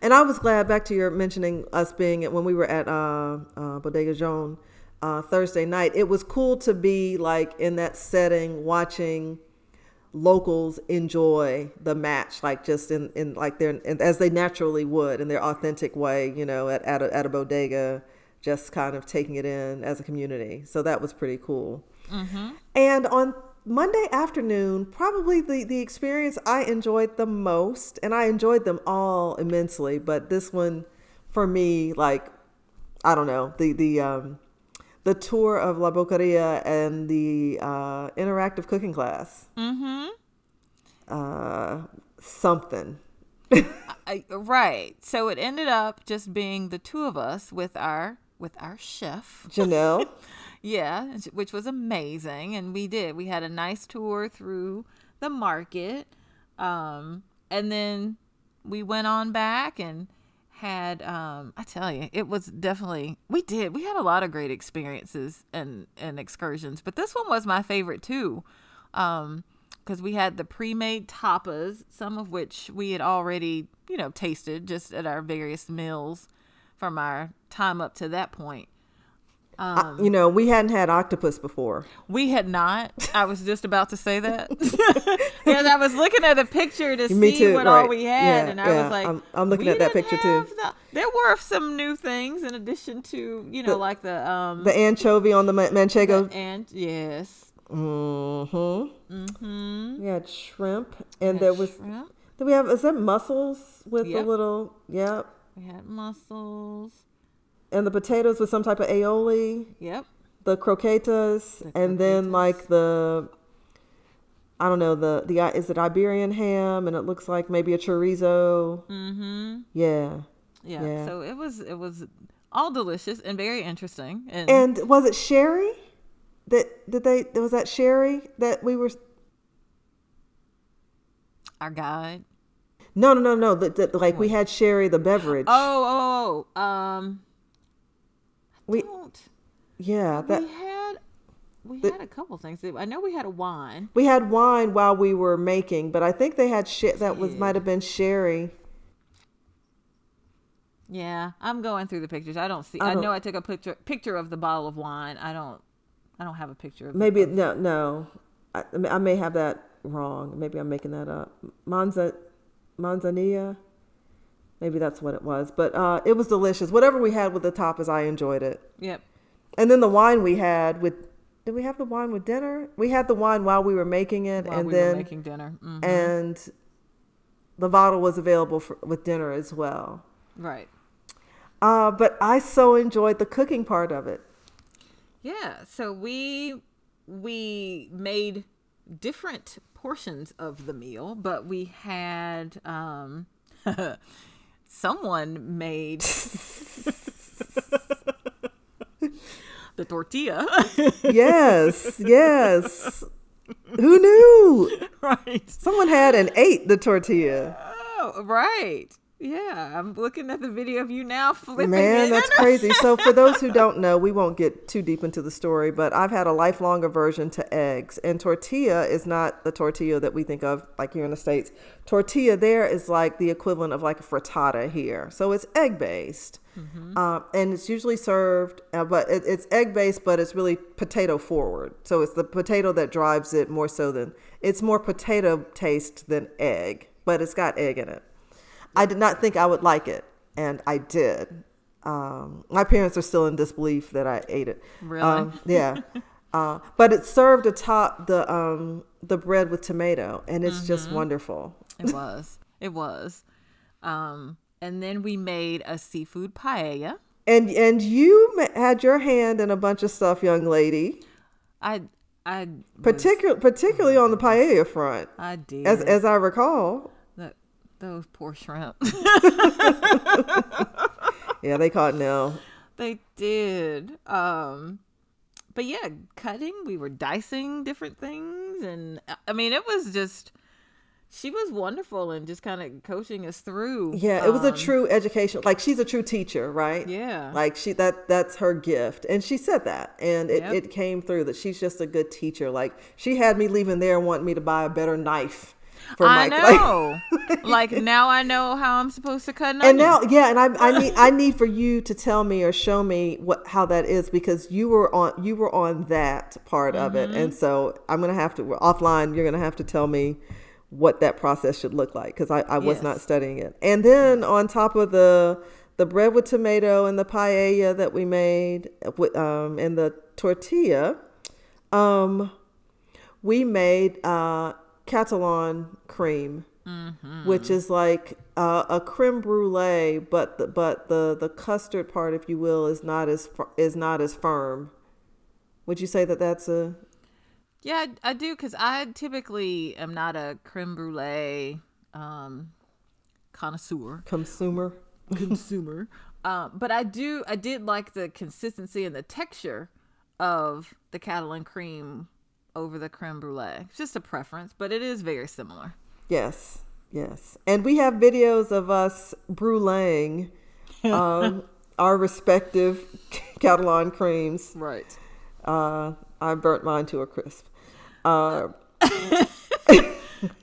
And I was glad back to your mentioning us being at when we were at uh, uh, Bodega Joan uh, Thursday night. It was cool to be like in that setting, watching locals enjoy the match, like just in, in like their as they naturally would in their authentic way. You know, at at a, at a bodega, just kind of taking it in as a community. So that was pretty cool. And on Monday afternoon, probably the, the experience I enjoyed the most, and I enjoyed them all immensely, but this one for me, like, I don't know, the, the, um, the tour of La Boqueria and the uh, interactive cooking class. Mm-hmm. Uh, something. I, right. So it ended up just being the two of us with our with our chef. Janelle. Yeah, which was amazing, and we did. We had a nice tour through the market, um, and then we went on back and had. Um, I tell you, it was definitely we did. We had a lot of great experiences and and excursions, but this one was my favorite too. Um, because we had the pre-made tapas, some of which we had already, you know, tasted just at our various meals from our time up to that point. I- you know, we hadn't had octopus before. We had not. I was just about to say that. Because I was looking at a picture to Me see too, what all we had, Yeah, and I yeah. was like, I'm- I'm looking at that picture too." the-" There were some new things in addition to, you know, The- like the um The anchovy on the ma- manchego. and yes, Mm-hmm. mm-hmm. We had shrimp, and there was. shrimp. Do we have? Is that mussels with Yep. the little? Yep. We had mussels. And the potatoes with some type of aioli. Yep. The croquetas, The and then like the. I don't know the the is it Iberian ham, and it looks like maybe a chorizo. Mm-hmm. Yeah. Yeah. Yeah. So it was it was all delicious and very interesting. And, And was it sherry? That did they? Was that sherry that we were? our guide. No, no, no, no. The, the, like we had sherry, the beverage. Oh, oh, oh, um, we don't. yeah that we had we the- had a couple things. I know we had a wine. we had wine while we were making, but I think they had shit that was might have been sherry. Yeah, I'm going through the pictures. I don't see. I I, don't- know I took a picture picture of the bottle of wine. I don't. I don't have a picture of Maybe no, no. I, I may- I may have that wrong. Maybe I'm making that up. Manza, manzanilla. Maybe that's what it was. But uh, it was delicious. Whatever we had with the top, tapas, I enjoyed it. Yep. And then the wine we had with. Did we have the wine with dinner? We had the wine while we were making it, While and we then were making dinner. Mhm. and the bottle was available for, with dinner as well. right. Uh, but I so enjoyed the cooking part of it. Yeah. So we we made different portions of the meal, but we had um someone made the tortilla. Yes, yes. Who knew? right. Someone had and ate the tortilla. Oh, right. Yeah, I'm looking at the video of you now flipping Man, that's crazy. So, for those who don't know, we won't get too deep into the story, but I've had a lifelong aversion to eggs. And tortilla is not the tortilla that we think of like here in the States. Tortilla there is like the equivalent of like a frittata here. So, it's egg based. Uh, and it's usually served, uh, but it, it's egg based, but it's really potato forward. So, it's the potato that drives it more so than it's more potato taste than egg, but it's got egg in it. I did not think I would like it, and I did. Um, my parents are still in disbelief that I ate it. Really? Um, yeah. uh, but it's served atop the um, the bread with tomato, and it's just wonderful. It was. It was. Um, and then we made a seafood paella. And and you had your hand in a bunch of stuff, young lady. I I was- particularly on the paella front, I did. as as I recall. Those poor shrimp. Yeah, they caught Nell. they did. Um, but yeah, cutting. We were dicing different things, and uh, I mean, it was just. She was wonderful and just kind of coaching us through. Yeah, it was a Um, true education. Like she's a true teacher, right? Yeah. Like she that that's her gift, and she said that, and it, Yep. it came through that she's just a good teacher. Like she had me leaving there wanting me to buy a better knife for I Mike. Like- know. Like, now I know how I'm supposed to cut an and onion. now yeah and I, I need i need for you to tell me or show me what how that is because you were on you were on that part of it and so i'm gonna have to offline you're gonna have to tell me what that process should look like because I, I was Yes. not studying it and then on top of the the bread with tomato and the paella that we made with um and the tortilla um we made uh catalan cream which is like uh, a creme brulee, but the, but the the custard part, if you will, is not as is not as firm. Would you say that that's a Yeah, I, do because I typically am not a creme brulee um, connoisseur. consumer? consumer. Um, but I do, I did like the consistency and the texture of the Catalan cream over the creme brulee. It's just a preference, but it is very similar. Yes, yes. And we have videos of us bruleeing um, our respective Catalan creams. Right. Uh, I burnt mine to a crisp. Uh,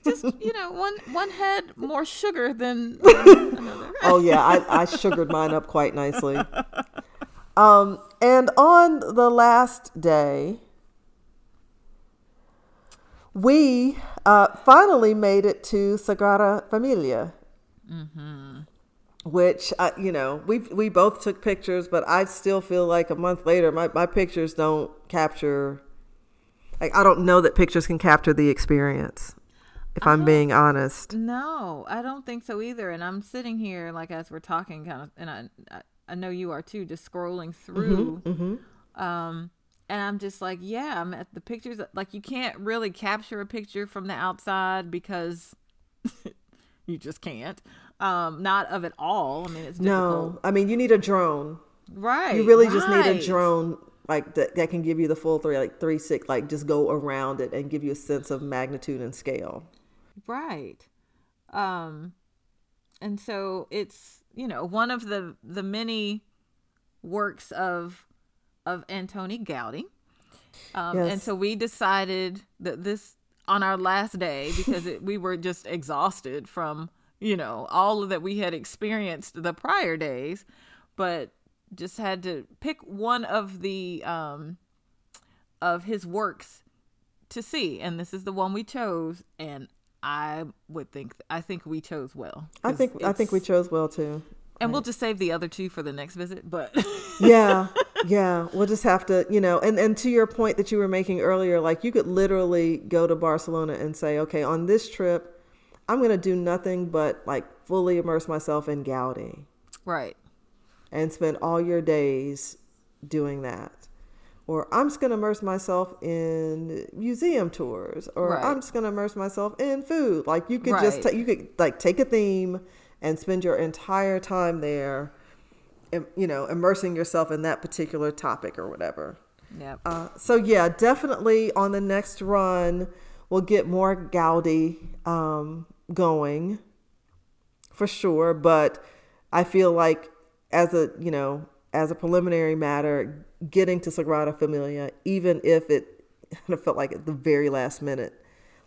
Just you know, one one had more sugar than, than another. oh yeah, I, I sugared mine up quite nicely. Um, and on the last day, we uh, finally made it to Sagrada Familia, which uh, you know we we both took pictures, but I still feel like a month later, my my pictures don't capture. Like I don't know that pictures can capture the experience. If I'm being honest. No, I don't think so either. And I'm sitting here, like as we're talking, kind of, and I, I, I know you are too, just scrolling through. Um, and I'm just like, yeah, I'm at the pictures. Like you can't really capture a picture from the outside because you just can't. Um, not of it all. I mean, it's difficult. No, I mean you need a drone. right? You really just need a drone like that, that can give you the full three like three six like just go around it and give you a sense of magnitude and scale. right um and so it's you know one of the the many works of of antoni gaudi. Um and so we decided that this on our last day because it, we were just exhausted from you know all that we had experienced the prior days but just had to pick one of the um of his works to see. And this is the one we chose and i would think i think we chose well I think I think we chose well too. and we'll just save the other two for the next visit but Yeah, yeah. We'll just have to, you know, and and to your point that you were making earlier, like you could literally go to Barcelona and say, okay, on this trip, I'm gonna do nothing but like fully immerse myself in Gaudi right and spend all your days doing that. Or I'm just going to immerse myself in museum tours, or Right. I'm just going to immerse myself in food. Like you could just Right. ta- you could like take a theme and spend your entire time there, you know, immersing yourself in that particular topic or whatever. yep Uh, so yeah, definitely on the next run, we'll get more Gaudi um, going for sure. But I feel like as a you know as a preliminary matter, getting to Sagrada Familia, even if it kind of felt like at the very last minute,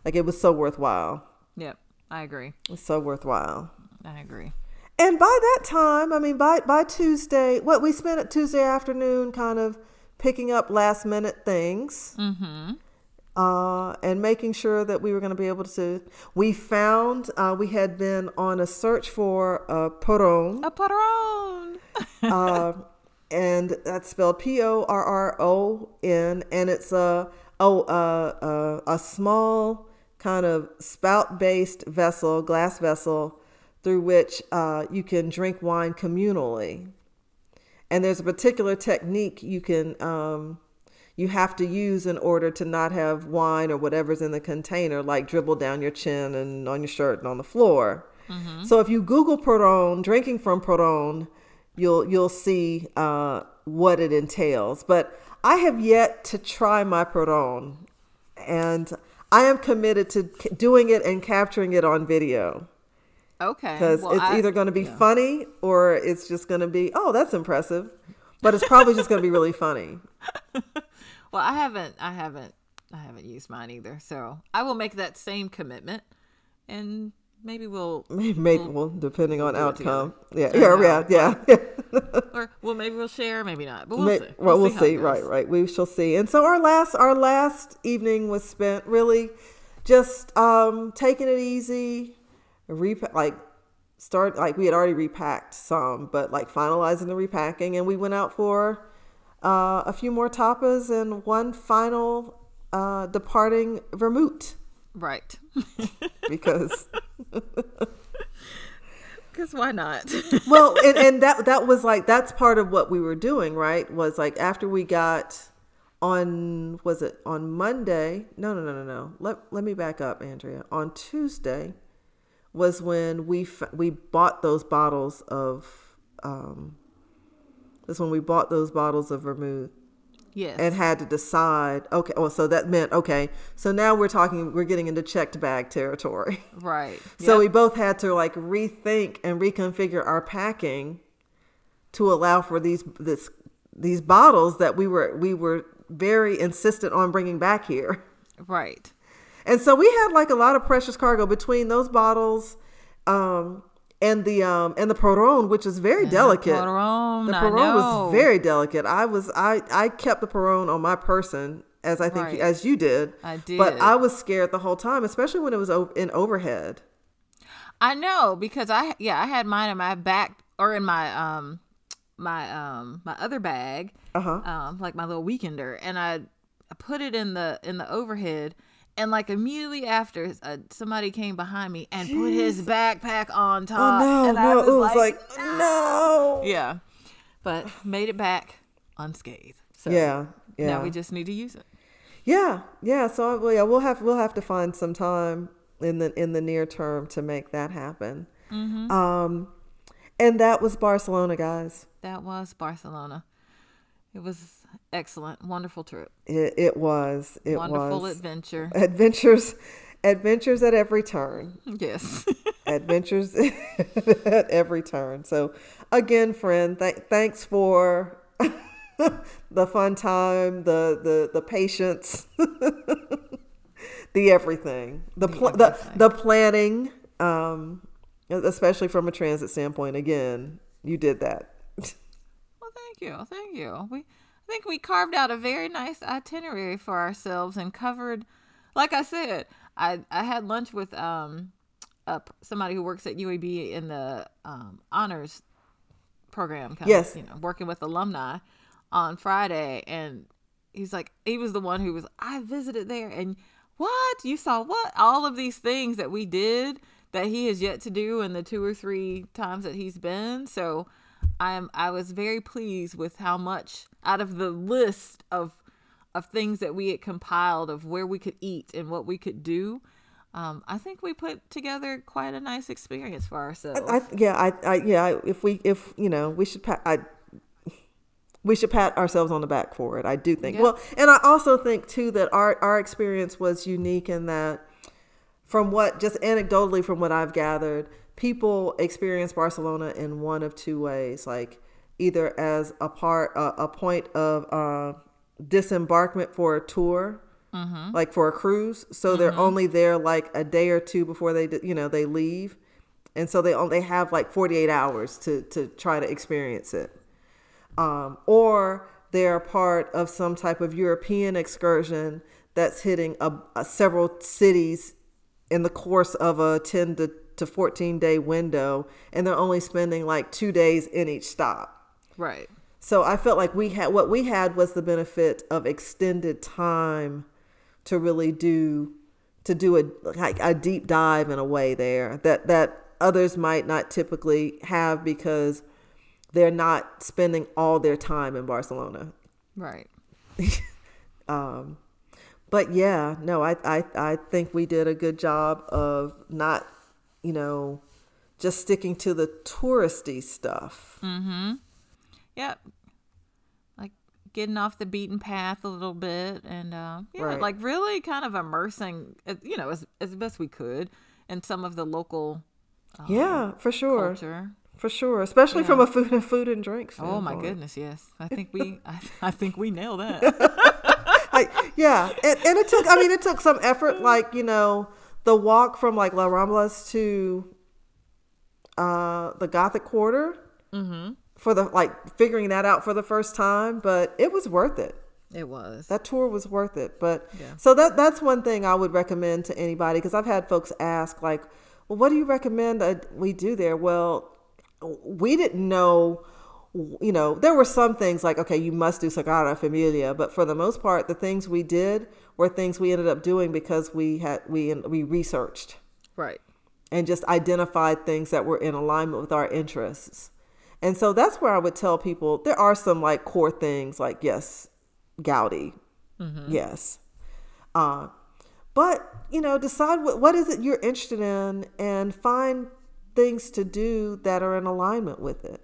like it was so worthwhile. yep i agree It's so worthwhile. i agree And by that time, I mean by by Tuesday, what we spent at Tuesday afternoon, kind of picking up last minute things, uh, and making sure that we were going to be able to. We found uh, we had been on a search for a porron, a patron uh, and that's spelled P O R R O N, and it's a oh uh, uh, a small kind of spout based vessel, glass vessel, through which uh, you can drink wine communally. And there's a particular technique you can um, you have to use in order to not have wine or whatever's in the container like dribble down your chin and on your shirt and on the floor. So if you Google porron, drinking from porron, you'll you'll see uh, what it entails. But I have yet to try my porron, and I am committed to doing it and capturing it on video okay because well, it's I- either going to be yeah. funny or it's just going to be oh that's impressive, but it's probably just going to be really funny. Well, I haven't, I haven't, I haven't used mine either. So I will make that same commitment and maybe we'll Maybe, maybe well, depending on do it outcome. Yeah, yeah, yeah, yeah, yeah. or well maybe we'll share, maybe not, but we'll May- see. Well, we'll how see. goes. Right, right. We shall see. And so our last our last evening was spent really just um taking it easy, repa- like start like we had already repacked some, but like finalizing the repacking, and we went out for uh, a few more tapas and one final uh, departing vermouth Right. because Because why not? well and, and that that was like that's part of what we were doing right was like after we got on was it on monday no no no no no let, let me back up andrea on tuesday was when we f- we bought those bottles of um that's when we bought those bottles of vermouth yes. and had to decide okay well so that meant okay so now we're talking we're getting into checked bag territory right. so we both had to like rethink and reconfigure our packing to allow for these this these bottles that we were we were very insistent on bringing back here. right. And so we had like a lot of precious cargo between those bottles um and the um and the porron which is very delicate. porron, the I porron know. was very delicate. I was I I kept the porron on my person as I think Right. as you did. I did, But. I was scared the whole time, especially when it was in overhead. I know because I yeah I had mine in my back or in my um my um my other bag Uh-huh. um like my little weekender and I, I put it in the in the overhead and like immediately after uh, somebody came behind me and put his backpack on top. Oh no, and I no, was, it was like, like, no. yeah but made it back unscathed so Yeah, yeah. now we just need to use it Yeah, yeah. So well, yeah, we'll have we'll have to find some time in the in the near term to make that happen. Mm-hmm. Um, and that was Barcelona, guys. that was Barcelona it was excellent wonderful trip It, it was. It wonderful was adventure adventures, adventures at every turn. yes adventures at every turn. So again, friend, th- thanks for the fun time, the the the patience, the everything, the pl- the, everything. the planning, um, especially from a transit standpoint. Again, you did that. Well, thank you, thank you. We, think we carved out a very nice itinerary for ourselves and covered, like I said, I I had lunch with um, a, p- somebody who works at UAB in the um, honors program. Yes. of, you know, working with alumni on Friday, and he's like, he was the one who was, I visited there, and what you saw, what all of these things that we did that he has yet to do in the two or three times that he's been. So I am, I was very pleased with how much out of the list of of things that we had compiled of where we could eat and what we could do. Um, I think we put together quite a nice experience for ourselves. I yeah, I, I yeah. I- If we if you know, we should pat. I we should pat ourselves on the back for it. I do think. Yeah. Well, and I also think too that our our experience was unique in that, from what just anecdotally from what I've gathered, people experience Barcelona in one of two ways, like either as a part a, a point of uh, disembarkment for a tour. Like for a cruise, so they're only there like a day or two before they, you know, they leave, and so they only have like forty eight hours to to try to experience it um, or they're part of some type of European excursion that's hitting a, a several cities in the course of a 10 to, to 14 day window, and they're only spending like two days in each stop. right. So I felt like we had what we had was the benefit of extended time to really do to do a like a deep dive in a way there that that others might not typically have because they're not spending all their time in Barcelona. Right. um, But yeah, no, I I I think we did a good job of not, you know, just sticking to the touristy stuff. Mm-hmm. Yep. Like getting off the beaten path a little bit and uh, yeah, Right. like really kind of immersing, you know, as, as best we could in some of the local yeah, for sure. culture. For sure, especially from a food and food and drinks. Oh my goodness, yes. I think we I, I think we nailed that. Like, yeah, and, and it took. I mean, it took some effort. Like you know, the walk from like La Ramblas to uh, the Gothic Quarter Mm-hmm. for the like figuring that out for the first time, but it was worth it. It was. That tour was worth it. But Yeah. so that that's one thing I would recommend to anybody because I've had folks ask like, "Well, what do you recommend that we do there?" Well, we didn't know. You know, there were some things like, okay, you must do Sagrada Familia, but for the most part, the things we did were things we ended up doing because we had we we researched right. and just identified things that were in alignment with our interests. And so that's where I would tell people there are some like core things like yes, Gaudi, yes, uh, but you know decide what what is it you're interested in and find things to do that are in alignment with it.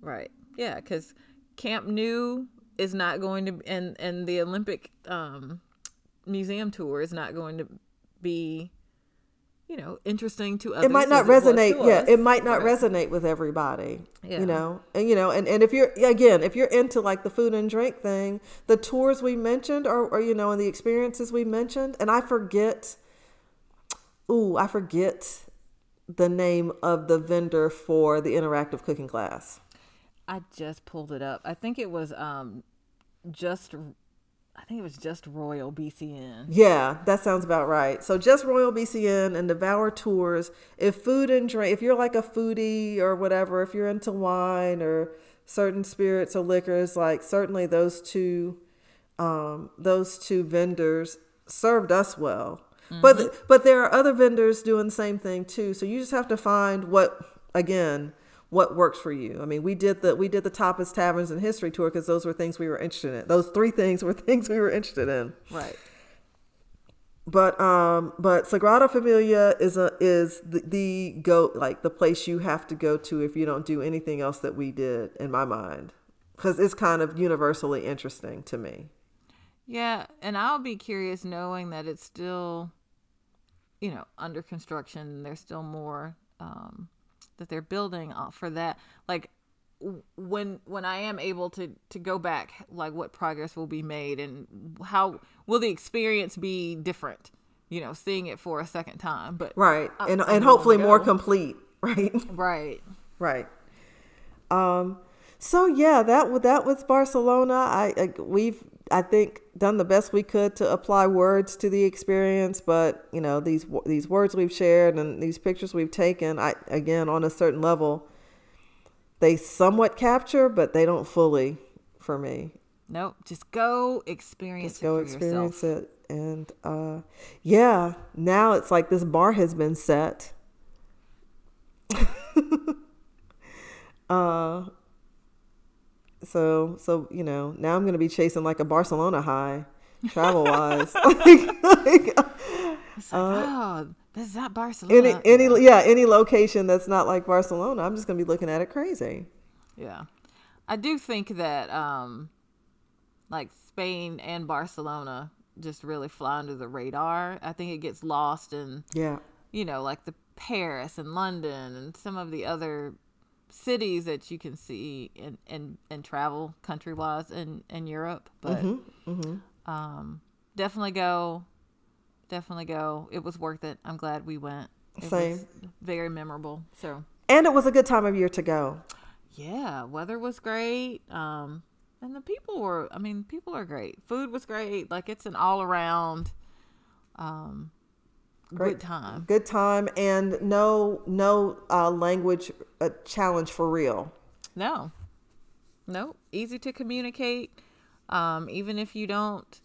Right. Yeah, because Camp Nou is not going to, and and the Olympic um, museum tour is not going to be, you know, interesting to others. it might not resonate to yeah us. it might not Right. resonate with everybody Yeah. you know and you know and, and if you're again if you're into like the food and drink thing the tours we mentioned or, or you know and the experiences we mentioned and i forget ooh i forget the name of the vendor for the interactive cooking class I just pulled it up. I think it was um, just, I think it was just Royal BCN. Yeah, that sounds about right. So just Royal BCN and Devour Tours. If food and drink, if you're like a foodie or whatever, if you're into wine or certain spirits or liquors, like certainly those two, um, those two vendors served us well. But but there are other vendors doing the same thing too. So you just have to find what again what works for you. I mean, we did the we did the Tapas Taverns and History tour because those were things we were interested in. Those three things were things we were interested in. Right. But um, but Sagrada Familia is a is the, the go like the place you have to go to if you don't do anything else that we did in my mind, because it's kind of universally interesting to me. Yeah, and I'll be curious knowing that it's still, you know, under construction. There's still more um, that they're building for that. Like when when I am able to to go back, like what progress will be made and how will the experience be different? You know, seeing it for a second time. But Right, I- and I'm and hopefully more complete. Right, right. right. Um, so yeah, that that was Barcelona. I, I we've I think done the best we could to apply words to the experience, but you know these these words we've shared and these pictures we've taken, I again on a certain level, they somewhat capture, but they don't fully for me. Nope. Just go experience Just it go experience yourself. it, and uh, yeah, now it's like this bar has been set. uh, so so you know now I'm gonna be chasing like a Barcelona high, travel wise. like, like, It's like, oh, this is not Barcelona. Uh, any any yeah any location that's not like Barcelona, I'm just gonna be looking at it crazy. Yeah. I do think that um like Spain and Barcelona just really fly under the radar. I think it gets lost in, Yeah, you know, like the Paris and London and some of the other cities that you can see and and, and travel country wise in, in Europe. But um definitely go. Definitely go. It was worth it. I'm glad we went. It was Same. very memorable. So and it was a good time of year to go. yeah, weather was great. Um, and the people were, I mean, people are great. Food was great. Like it's an all around, um, Great. good time. Good time and no no uh, language uh, challenge for real. No, no, easy to communicate. Um, even if you don't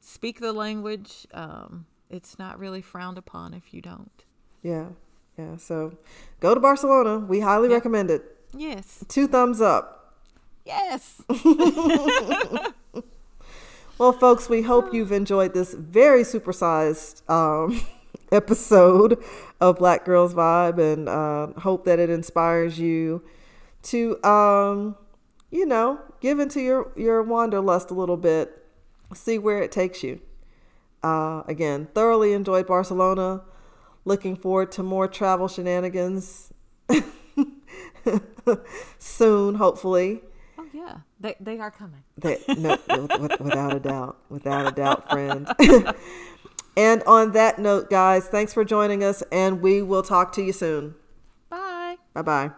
speak the language, um, it's not really frowned upon if you don't. Yeah, yeah. So go to Barcelona. We highly recommend it. Yes, Two thumbs up. yes. Well, folks, we hope you've enjoyed this very supersized um, episode of Black Girls Vibe and uh, hope that it inspires you to, um, you know, give into your, your wanderlust a little bit, see where it takes you. Uh, again, thoroughly enjoyed Barcelona. Looking forward to more travel shenanigans soon, hopefully. oh yeah, they they are coming. That no, without a doubt, without a doubt, friend. And on that note, guys, thanks for joining us, and we will talk to you soon. Bye. Bye bye.